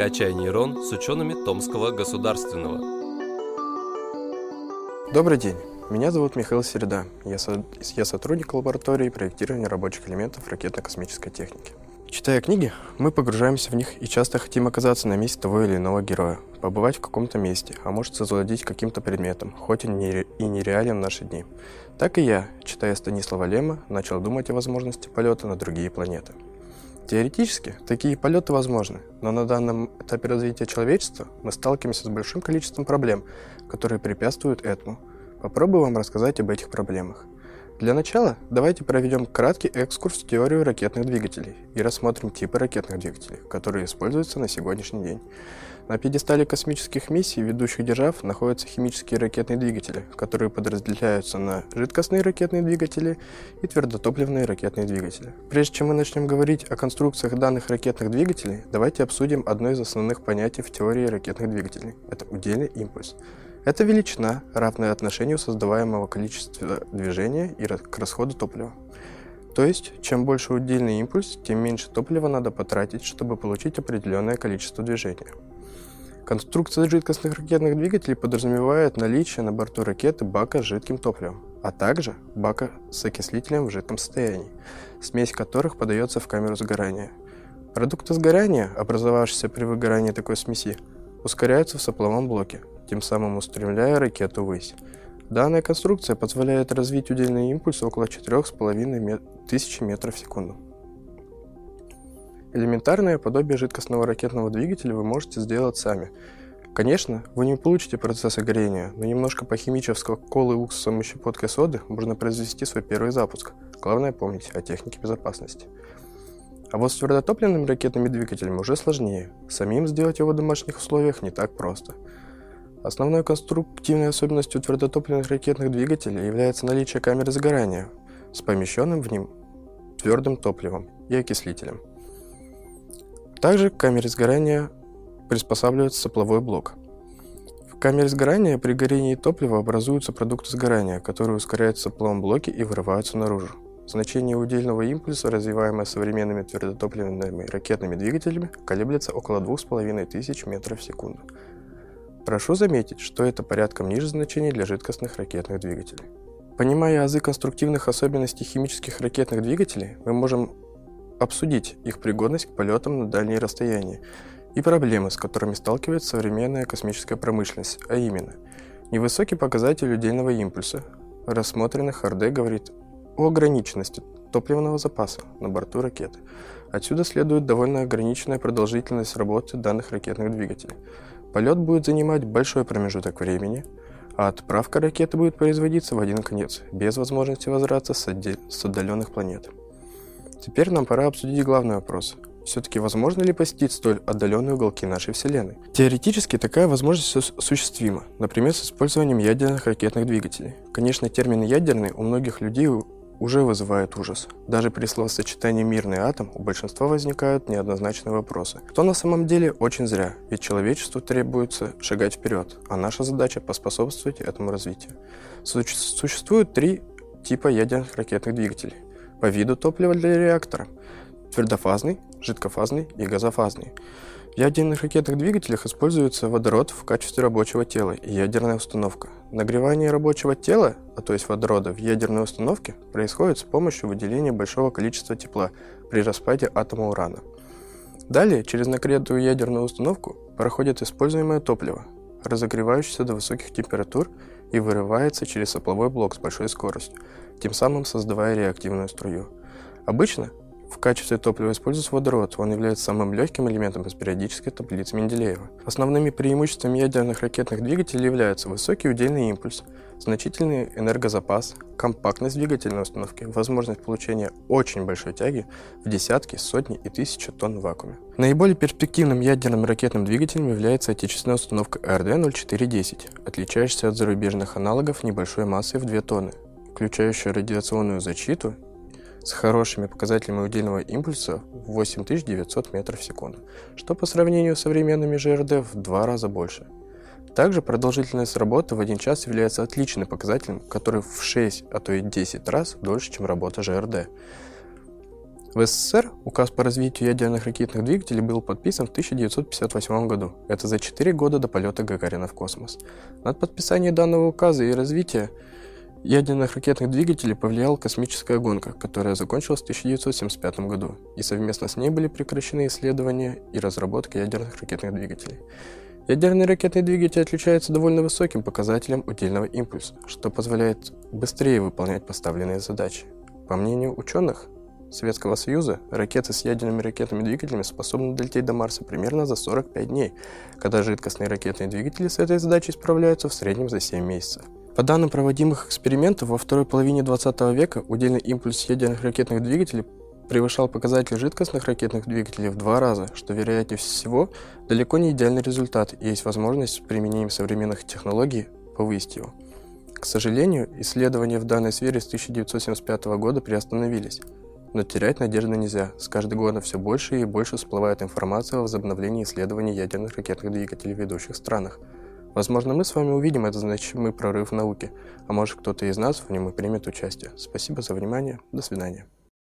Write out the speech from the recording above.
«Качай нейрон» с учеными Томского государственного. Добрый день. Меня зовут Михаил Середа. Я, со... я сотрудник лаборатории проектирования рабочих элементов ракетно-космической техники. Читая книги, мы погружаемся в них и часто хотим оказаться на месте того или иного героя, побывать в каком-то месте, а может завладеть каким-то предметом, хоть и, не, и нереален в наши дни. Так и я, читая Станислава Лема, начал думать о возможности полета на другие планеты. Теоретически, такие полеты возможны, но на данном этапе развития человечества мы сталкиваемся с большим количеством проблем, которые препятствуют этому. Попробую вам рассказать об этих проблемах. Для начала давайте проведем краткий экскурс в теорию ракетных двигателей и рассмотрим типы ракетных двигателей, которые используются на сегодняшний день. На пьедестале космических миссий ведущих держав находятся химические ракетные двигатели, которые подразделяются на жидкостные ракетные двигатели и твердотопливные ракетные двигатели. Прежде чем мы начнем говорить о конструкциях данных ракетных двигателей, давайте обсудим одно из основных понятий в теории ракетных двигателей – это удельный импульс. Это величина, равная отношению создаваемого количества движения и к расходу топлива. То есть, чем больше удельный импульс, тем меньше топлива надо потратить, чтобы получить определенное количество движения. Конструкция жидкостных ракетных двигателей подразумевает наличие на борту ракеты бака с жидким топливом, а также бака с окислителем в жидком состоянии, смесь которых подается в камеру сгорания. Продукты сгорания, образовавшиеся при выгорании такой смеси, ускоряются в сопловом блоке, тем самым устремляя ракету ввысь. Данная конструкция позволяет развить удельный импульс около 4,5 тысяч метров в секунду. Элементарное подобие жидкостного ракетного двигателя вы можете сделать сами. Конечно, вы не получите процесса горения, но немножко похимичив колы уксусом и щепоткой соды можно произвести свой первый запуск. Главное помнить о технике безопасности. А вот с твердотопливными ракетными двигателями уже сложнее. Самим сделать его в домашних условиях не так просто. Основной конструктивной особенностью твердотопливных ракетных двигателей является наличие камеры сгорания с помещенным в ним твердым топливом и окислителем – также к камере сгорания приспосабливается сопловой блок. В камере сгорания при горении топлива образуются продукты сгорания, которые ускоряются в сопловом блоке и вырываются наружу. Значение удельного импульса, развиваемое современными твердотопливными ракетными двигателями, колеблется около 2500 метров в секунду. Прошу заметить, что это порядком ниже значений для жидкостных ракетных двигателей. Понимая азы конструктивных особенностей химических ракетных двигателей, мы можем обсудить их пригодность к полетам на дальние расстояния и проблемы, с которыми сталкивается современная космическая промышленность, а именно невысокий показатель удельного импульса. Рассмотренный Харде говорит о ограниченности топливного запаса на борту ракеты. Отсюда следует довольно ограниченная продолжительность работы данных ракетных двигателей. Полет будет занимать большой промежуток времени, а отправка ракеты будет производиться в один конец, без возможности возврата с, с отдаленных планет. Теперь нам пора обсудить главный вопрос. Все-таки возможно ли посетить столь отдаленные уголки нашей Вселенной? Теоретически такая возможность осуществима, например, с использованием ядерных ракетных двигателей. Конечно, термин «ядерный» у многих людей уже вызывает ужас. Даже при словосочетании «мирный атом» у большинства возникают неоднозначные вопросы. Что на самом деле очень зря, ведь человечеству требуется шагать вперед, а наша задача поспособствовать этому развитию. Существует три типа ядерных ракетных двигателей по виду топлива для реактора – твердофазный, жидкофазный и газофазный. В ядерных ракетных двигателях используется водород в качестве рабочего тела и ядерная установка. Нагревание рабочего тела, а то есть водорода, в ядерной установке происходит с помощью выделения большого количества тепла при распаде атома урана. Далее, через нагретую ядерную установку проходит используемое топливо, разогревающееся до высоких температур и вырывается через сопловой блок с большой скоростью, тем самым создавая реактивную струю. Обычно в качестве топлива используется водород, он является самым легким элементом из периодической таблицы Менделеева. Основными преимуществами ядерных ракетных двигателей являются высокий удельный импульс, значительный энергозапас, компактность двигательной установки, возможность получения очень большой тяги в десятки, сотни и тысячи тонн в вакууме. Наиболее перспективным ядерным ракетным двигателем является отечественная установка РД-0410, отличающаяся от зарубежных аналогов небольшой массой в 2 тонны, включающая радиационную защиту с хорошими показателями удельного импульса в 8900 метров в секунду, что по сравнению с современными ЖРД в два раза больше. Также продолжительность работы в один час является отличным показателем, который в 6, а то и 10 раз дольше, чем работа ЖРД. В СССР указ по развитию ядерных ракетных двигателей был подписан в 1958 году. Это за 4 года до полета Гагарина в космос. Над подписанием данного указа и развития ядерных ракетных двигателей повлияла космическая гонка, которая закончилась в 1975 году, и совместно с ней были прекращены исследования и разработка ядерных ракетных двигателей. Ядерный ракетный двигатель отличается довольно высоким показателем удельного импульса, что позволяет быстрее выполнять поставленные задачи. По мнению ученых, Советского Союза ракеты с ядерными ракетными двигателями способны долететь до Марса примерно за 45 дней, когда жидкостные ракетные двигатели с этой задачей справляются в среднем за 7 месяцев. По данным проводимых экспериментов, во второй половине 20 века удельный импульс ядерных ракетных двигателей превышал показатель жидкостных ракетных двигателей в два раза, что, вероятнее всего, далеко не идеальный результат, и есть возможность с применением современных технологий повысить его. К сожалению, исследования в данной сфере с 1975 года приостановились. Но терять надежды нельзя. С каждым годом все больше и больше всплывает информация о возобновлении исследований ядерных ракетных двигателей в ведущих странах. Возможно, мы с вами увидим этот значимый прорыв в науке, а может кто-то из нас в нем и примет участие. Спасибо за внимание. До свидания.